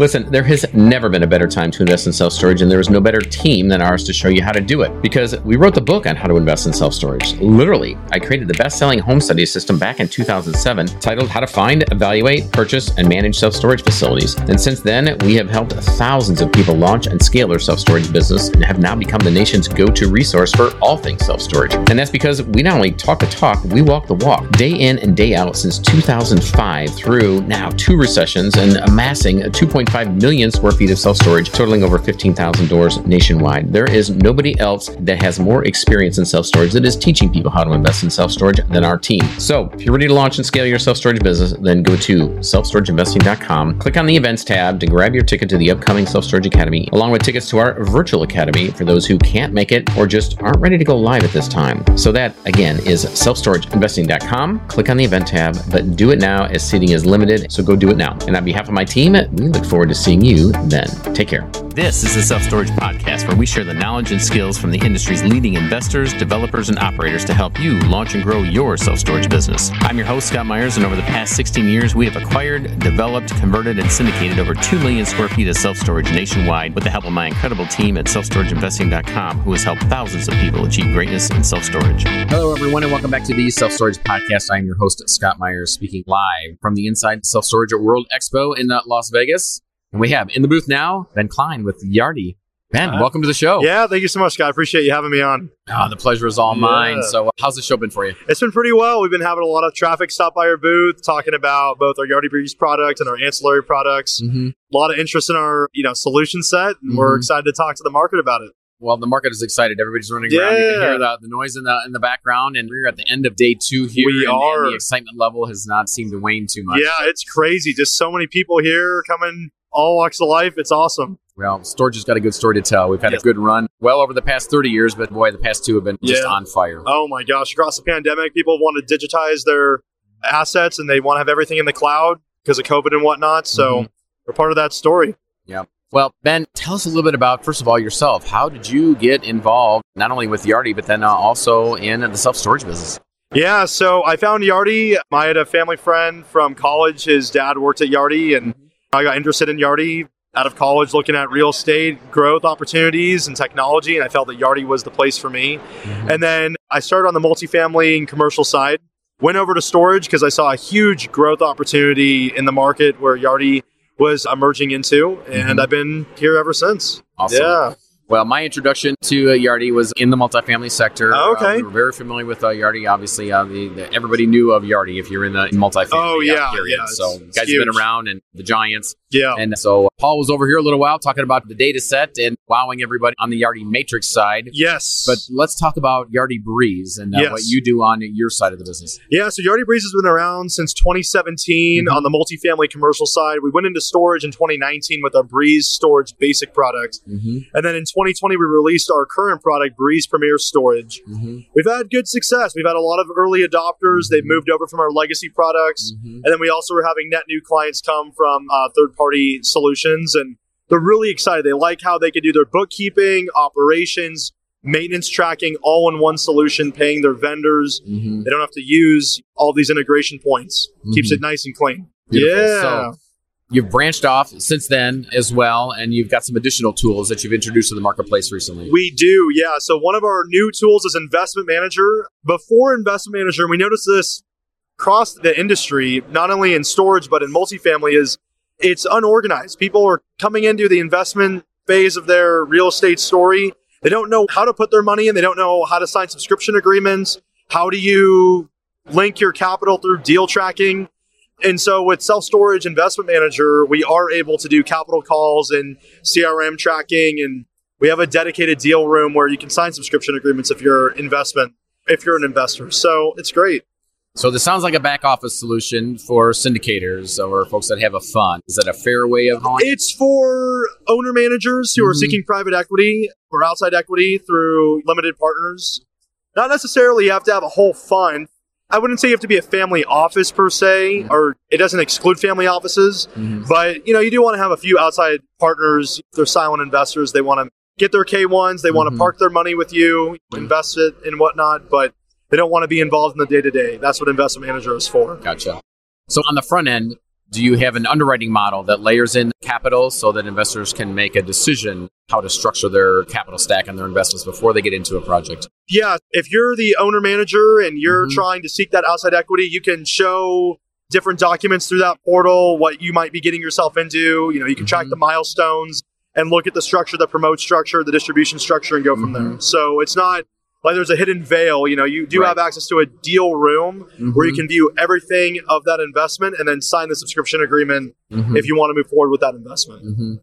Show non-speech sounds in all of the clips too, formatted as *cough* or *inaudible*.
Listen, there has never been a better time to invest in self storage, and there is no better team than ours to show you how to do it. Because we wrote the book on how to invest in self storage. Literally, I created the best selling home study system back in 2007 titled How to Find, Evaluate, Purchase, and Manage Self Storage Facilities. And since then, we have helped thousands of people launch and scale their self storage business and have now become the nation's go to resource for all things self storage. And that's because we not only talk the talk, we walk the walk day in and day out since 2005 through now two recessions and amassing a 2.5 1.5 million square feet of self storage, totaling over 15,000 doors nationwide. There is nobody else that has more experience in self storage that is teaching people how to invest in self storage than our team. So, if you're ready to launch and scale your self storage business, then go to selfstorageinvesting.com, click on the events tab to grab your ticket to the upcoming Self Storage Academy, along with tickets to our virtual academy for those who can't make it or just aren't ready to go live at this time. So, that again is selfstorageinvesting.com. Click on the event tab, but do it now as seating is limited. So, go do it now. And on behalf of my team, we look forward forward to seeing you then. Take care. This is the Self Storage Podcast, where we share the knowledge and skills from the industry's leading investors, developers, and operators to help you launch and grow your self storage business. I'm your host, Scott Meyers, and over the past 16 years, we have acquired, developed, converted, and syndicated over 2 million square feet of self storage nationwide with the help of my incredible team at selfstorageinvesting.com, who has helped thousands of people achieve greatness in self storage. Hello, everyone, and welcome back to the Self Storage Podcast. I'm your host, Scott Meyers, speaking live from the Inside Self Storage World Expo in uh, Las Vegas. And we have in the booth now Ben Klein with Yardi. Ben, uh, welcome to the show. Yeah, thank you so much, Scott. Appreciate you having me on. Oh, the pleasure is all yeah. mine. So, uh, how's the show been for you? It's been pretty well. We've been having a lot of traffic stop by our booth, talking about both our Yardi Breeze product and our ancillary products. Mm-hmm. A lot of interest in our, you know, solution set, and mm-hmm. we're excited to talk to the market about it. Well, the market is excited. Everybody's running yeah. around. You can hear the, the noise in the in the background, and we're at the end of day two here. We and, are. And the excitement level has not seemed to wane too much. Yeah, it's crazy. Just so many people here coming all walks of life. It's awesome. Well, storage has got a good story to tell. We've had yes. a good run well over the past 30 years, but boy, the past two have been yeah. just on fire. Oh my gosh. Across the pandemic, people want to digitize their assets and they want to have everything in the cloud because of COVID and whatnot. So mm-hmm. we're part of that story. Yeah. Well, Ben, tell us a little bit about, first of all, yourself. How did you get involved, not only with Yardi, but then uh, also in the self storage business? Yeah, so I found Yardi. I had a family friend from college. His dad worked at Yardi, and mm-hmm I got interested in Yardi out of college looking at real estate growth opportunities and technology, and I felt that Yardi was the place for me. Mm-hmm. And then I started on the multifamily and commercial side, went over to storage because I saw a huge growth opportunity in the market where Yardi was emerging into, and mm-hmm. I've been here ever since. Awesome. Yeah. Well, my introduction to uh, Yardi was in the multifamily sector. Oh, okay. Uh, we were very familiar with uh, Yardi. Obviously, uh, the, the, everybody knew of Yardi if you're in the multifamily. Oh, yeah. yeah so, guys huge. have been around and the giants. Yeah. And so, Paul was over here a little while talking about the data set and wowing everybody on the Yardi Matrix side. Yes. But let's talk about Yardi Breeze and uh, yes. what you do on your side of the business. Yeah. So, Yardi Breeze has been around since 2017 mm-hmm. on the multifamily commercial side. We went into storage in 2019 with our Breeze Storage Basic product. Mm-hmm. And then in 2020, we released our current product, Breeze Premier Storage. Mm-hmm. We've had good success. We've had a lot of early adopters. They've mm-hmm. moved over from our legacy products. Mm-hmm. And then we also are having net new clients come from uh, third party solutions. And they're really excited. They like how they can do their bookkeeping, operations, maintenance tracking all in one solution, paying their vendors. Mm-hmm. They don't have to use all these integration points. Mm-hmm. Keeps it nice and clean. Beautiful. Yeah. So you've branched off since then as well, and you've got some additional tools that you've introduced to the marketplace recently. We do, yeah. So one of our new tools is Investment Manager. Before Investment Manager, we noticed this across the industry, not only in storage but in multifamily, is it's unorganized. People are coming into the investment phase of their real estate story. They don't know how to put their money in. They don't know how to sign subscription agreements. How do you link your capital through deal tracking? And so with self storage investment manager, we are able to do capital calls and CRM tracking. And we have a dedicated deal room where you can sign subscription agreements if you're investment, if you're an investor. So it's great. So this sounds like a back office solution for syndicators or folks that have a fund. Is that a fair way of calling? It's for owner managers who mm-hmm. are seeking private equity or outside equity through limited partners. Not necessarily you have to have a whole fund. I wouldn't say you have to be a family office per se, mm-hmm. or it doesn't exclude family offices. Mm-hmm. But you know, you do want to have a few outside partners. They're silent investors. They want to get their K ones. They want to mm-hmm. park their money with you, invest it and whatnot. But they don't want to be involved in the day to day. That's what investment manager is for. Gotcha. So on the front end, Do you have an underwriting model that layers in capital so that investors can make a decision how to structure their capital stack and their investments before they get into a project? Yeah. If you're the owner manager and you're mm-hmm. trying to seek that outside equity, you can show different documents through that portal, what you might be getting yourself into. You know, you can mm-hmm. track the milestones and look at the structure, the promote structure, the distribution structure, and go from mm-hmm. there. So it's not like there's a hidden veil. You know, you do right. have access to a deal room mm-hmm. where you can view everything of that investment and then sign the subscription agreement mm-hmm. if you want to move forward with that investment. Mm-hmm.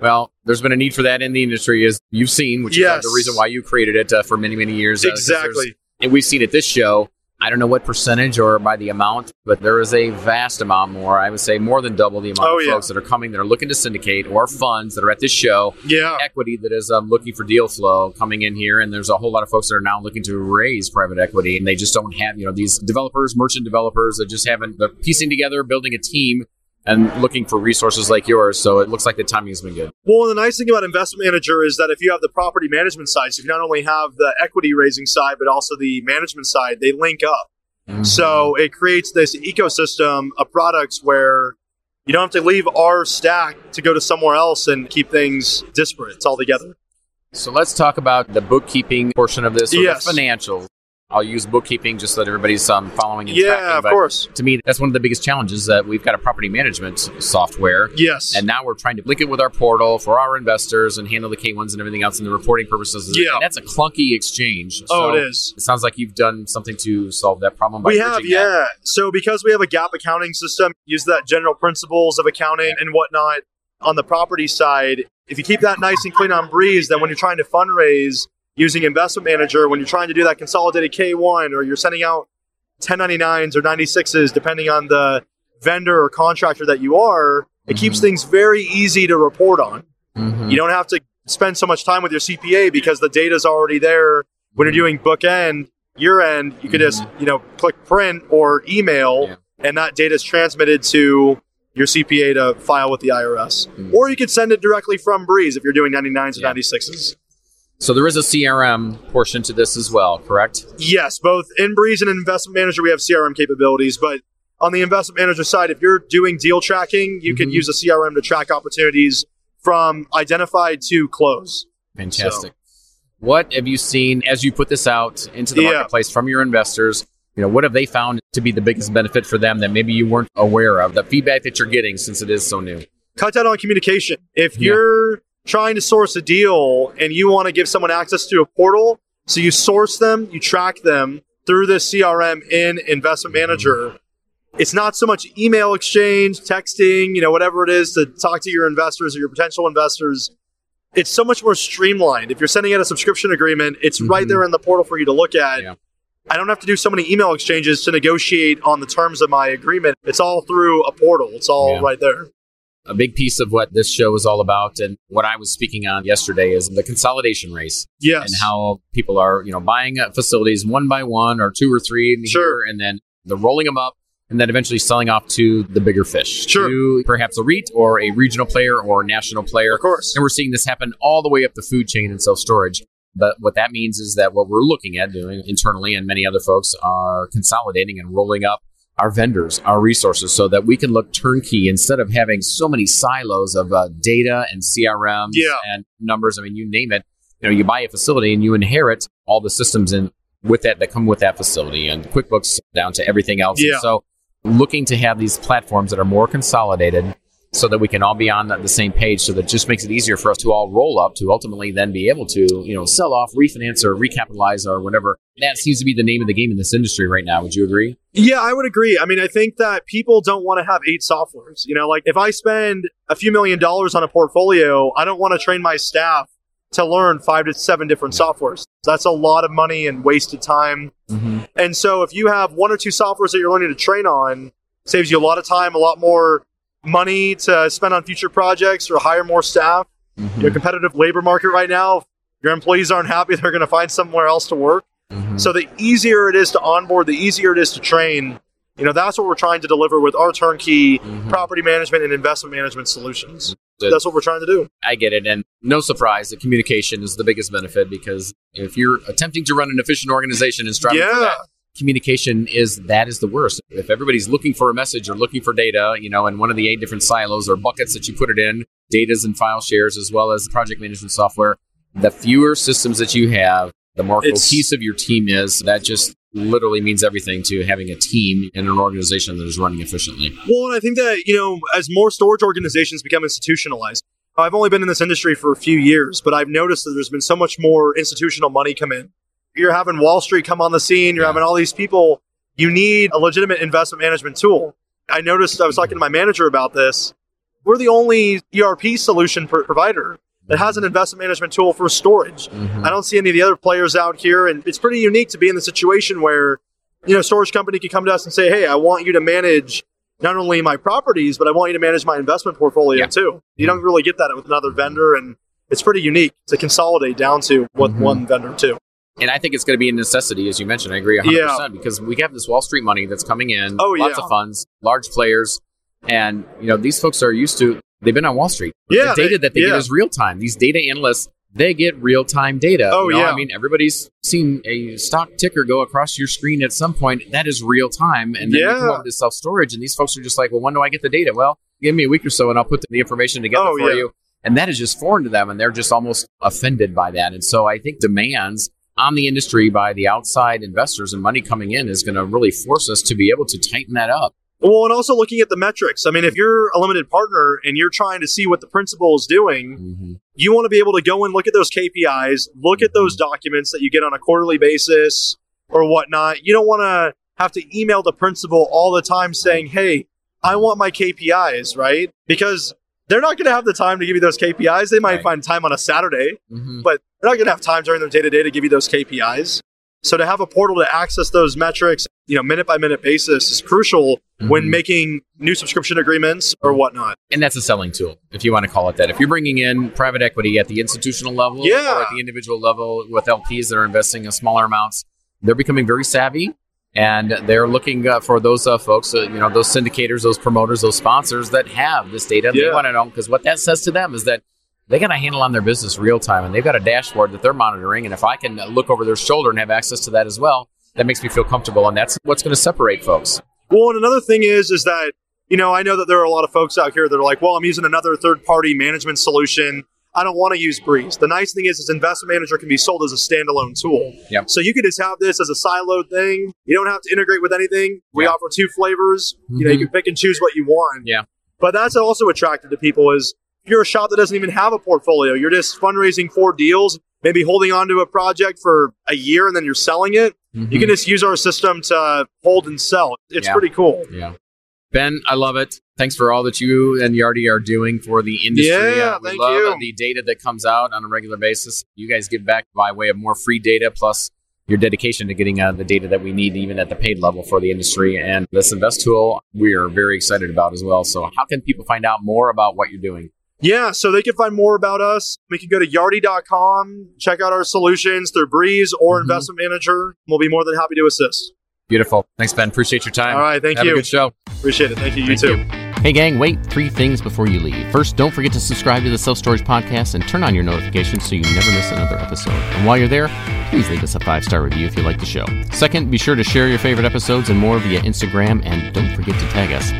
Well, there's been a need for that in the industry, as you've seen, which yes. is the reason why you created it uh, for many, many years. Uh, exactly. And we've seen at this show I don't know what percentage or by the amount, but there is a vast amount more. I would say more than double the amount oh, of yeah. folks that are coming that are looking to syndicate or funds that are at this show. Yeah. Equity that is um, looking for deal flow coming in here. And there's a whole lot of folks that are now looking to raise private equity and they just don't have, you know, these developers, merchant developers that just haven't, they're piecing together, building a team and looking for resources like yours. So it looks like the timing has been good. Well, the nice thing about investment manager is that if you have the property management side, so you not only have the equity raising side, but also the management side, they link up. Mm-hmm. So it creates this ecosystem of products where you don't have to leave our stack to go to somewhere else and keep things disparate. It's all together. So let's talk about the bookkeeping portion of this, or yes. the financials. I'll use bookkeeping just so that everybody's um, following and yeah, tracking. of course. To me, that's one of the biggest challenges that we've got a property management software. Yes. And now we're trying to link it with our portal for our investors and handle the K1s and everything else and the reporting purposes. Yeah. And that's a clunky exchange. Oh, it is. It sounds like you've done something to solve that problem. we have, yeah. That. So because we have a GAAP accounting system, use that general principles of accounting and whatnot on the property side. If you keep that nice and clean on Breeze, then when you're trying to fundraise, using investment manager when you're trying to do that consolidated K1 or you're sending out 1099s or 96s, depending on the vendor or contractor that you are, it mm-hmm. keeps things very easy to report on. Mm-hmm. You don't have to spend so much time with your CPA because the data is already there. When you're doing bookend, year end, you could just, mm-hmm. you know, click print or email yeah. and that data is transmitted to your CPA to file with the IRS. Mm-hmm. Or you could send it directly from Breeze if you're doing 99s or yeah. 96s. So there is a CRM portion to this as well, correct? Yes, both in Breeze and Investment Manager we have CRM capabilities, but on the investment manager side, if you're doing deal tracking, you mm-hmm. can use a CRM to track opportunities from identified to close. Fantastic. So. What have you seen as you put this out into the yeah. marketplace from your investors? You know, what have they found to be the biggest benefit for them that maybe you weren't aware of? The feedback that you're getting since it is so new. Cut down on communication. If yeah. you're trying to source a deal and you want to give someone access to a portal, so you source them, you track them through this CRM in Investment Manager. It's not so much email exchange, texting, you know, whatever it is to talk to your investors or your potential investors. It's so much more streamlined. If you're sending out a subscription agreement, it's mm-hmm. right there in the portal for you to look at. Yeah. I don't have to do so many email exchanges to negotiate on the terms of my agreement. It's all through a portal. It's all yeah. right there a big piece of what this show is all about and what I was speaking on yesterday is the consolidation race. Yes. And how people are, you know, buying uh, facilities one by one or two or three in sure. and then they're rolling them up and then eventually selling off to the bigger fish. Sure. To perhaps a REIT or a regional player or a national player. Of course. And we're seeing this happen all the way up the food chain and self storage. But what that means is that what we're looking at doing internally and many other folks are consolidating and rolling up our vendors, our resources, so that we can look turnkey instead of having so many silos of uh, data and CRMs yeah. and numbers. I mean, you name it. You know, you buy a facility and you inherit all the systems in with that that come with that facility and QuickBooks down to everything else. Yeah. so, looking to have these platforms that are more consolidated so that we can all be on the same page so that just makes it easier for us to all roll up to ultimately then be able to you know sell off refinance or recapitalize or whatever. That seems to be the name of the game in this industry right now. Would you agree? Yeah i would agree. I mean i think that people don't want to have eight softwares. You know like if i spend a few million dollars on a portfolio i don't want to train my staff to learn five to seven different softwares. That's a lot of money and wasted time. Mm-hmm. and so if you have one or two softwares that you're learning to train on saves you a lot of time a lot more money to spend on future projects or hire more staff. Mm-hmm. Your competitive labor market right now, your employees aren't happy, *laughs* they're going to find somewhere else to work. Mm-hmm. So the easier it is to onboard, the easier it is to train. You know, that's what we're trying to deliver with our turnkey mm-hmm. property management and investment management solutions. Good. That's what we're trying to do. I get it. And no surprise that communication is the biggest benefit because if you're attempting to run an efficient organization and striving yeah. for that, communication is that is the worst. If everybody's looking for a message or looking for data, you know, in one of the eight different silos or buckets that you put it in, datas and file shares as well as project management software, the fewer systems that you have, the more It's- cohesive your team is. That just literally means everything to having a team in an organization that is running efficiently. Well, and I think that, you know, as more storage organizations become institutionalized, I've only been in this industry for a few years, but I've noticed that there's been so much more institutional money come in. You're having Wall Street come on the scene, you're Yeah. having all these people. You need a legitimate investment management tool. I noticed, I was talking to my manager about this. We're the only ERP solution pro- provider that has an investment management tool for storage. I don't see any of the other players out here, and it's pretty unique to be in the situation where, you know, a storage company could come to us and say, "Hey, I want you to manage not only my properties, but I want you to manage my investment portfolio Yeah. too." You don't really get that with another vendor, and it's pretty unique to consolidate down to with Mhm. one vendor too. And I think it's going to be a necessity, as you mentioned. I agree 100% because we have this Wall Street money that's coming in, Oh, lots yeah. of funds, large players. And, you know, these folks are used to, they've been on Wall Street. Yeah, the data they- that they yeah. get is real time. These data analysts, they get real time data. Oh, you know? yeah. I mean, everybody's seen a stock ticker go across your screen at some point. That is real time. And then you come Yeah. over to self storage, and these folks are just like, well, when do I get the data? Well, give me a week or so, and I'll put the information together Oh, for yeah. you. And that is just foreign to them, and they're just almost offended by that. And so I think demands on the industry by the outside investors and money coming in is going to really force us to be able to tighten that up. Well, and also looking at the metrics. I mean, if you're a limited partner and you're trying to see what the principal is doing, Mm-hmm. you want to be able to go and look at those KPIs, look at those documents that you get on a quarterly basis or whatnot. You don't want to have to email the principal all the time saying, Hey, I want my KPIs, right? Because they're not going to have the time to give you those KPIs. They might Right. find time on a Saturday, Mm-hmm. but they're not going to have time during their day to day to give you those KPIs. So to have a portal to access those metrics, you know, minute by minute basis is crucial when Mhm. making new subscription agreements or whatnot. and that's a selling tool, if you want to call it that. If you're bringing in private equity at the institutional level Yeah. or at the individual level with LPs that are investing in smaller amounts, they're becoming very savvy. And they're looking uh, for those uh, folks, uh, you know, those syndicators, those promoters, those sponsors that have this data. They want to know because what that says to them is that they got a handle on their business real time, and they've got a dashboard that they're monitoring. And if I can look over their shoulder and have access to that as well, that makes me feel comfortable. And that's what's going to separate folks. Well, and another thing is, is that you know, I know that there are a lot of folks out here that are like, well, I'm using another third party management solution. I don't want to use Breeze. The nice thing is, is Investment Manager can be sold as a standalone tool. Yep. So you can just have this as a siloed thing. You don't have to integrate with anything. We Yeah. offer two flavors. You know, you mm-hmm. can pick and choose what you want. Yeah. But that's also attractive to people is if you're a shop that doesn't even have a portfolio, you're just fundraising for deals, maybe holding on to a project for a year and then you're selling it. You mm-hmm. can just use our system to hold and sell. It's Yeah. pretty cool. Yeah. Ben, I love it. Thanks for all that you and Yardi are doing for the industry. Yeah, Uh, we thank love you. the data that comes out on a regular basis. You guys give back by way of more free data plus your dedication to getting uh, the data that we need even at the paid level for the industry. And this Invest tool, we are very excited about as well. So how can people find out more about what you're doing? Yeah, so they can find more about us. We can go to yardi.com, check out our solutions through Breeze or Mhm. Investment Manager. We'll be more than happy to assist. Beautiful. Thanks, Ben. Appreciate your time. All right, thank Have you. a good show. Appreciate it. Thank you. You Thank too. you. Hey, gang, wait three things before you leave. First, don't forget to subscribe to the Self Storage Podcast and turn on your notifications so you never miss another episode. And while you're there, please leave us a five star review if you like the show. Second, be sure to share your favorite episodes and more via Instagram, and don't forget to tag us.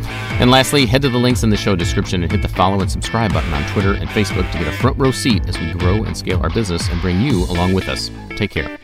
And lastly, head to the links in the show description and hit the follow and subscribe button on Twitter and Facebook to get a front row seat as we grow and scale our business and bring you along with us. Take care.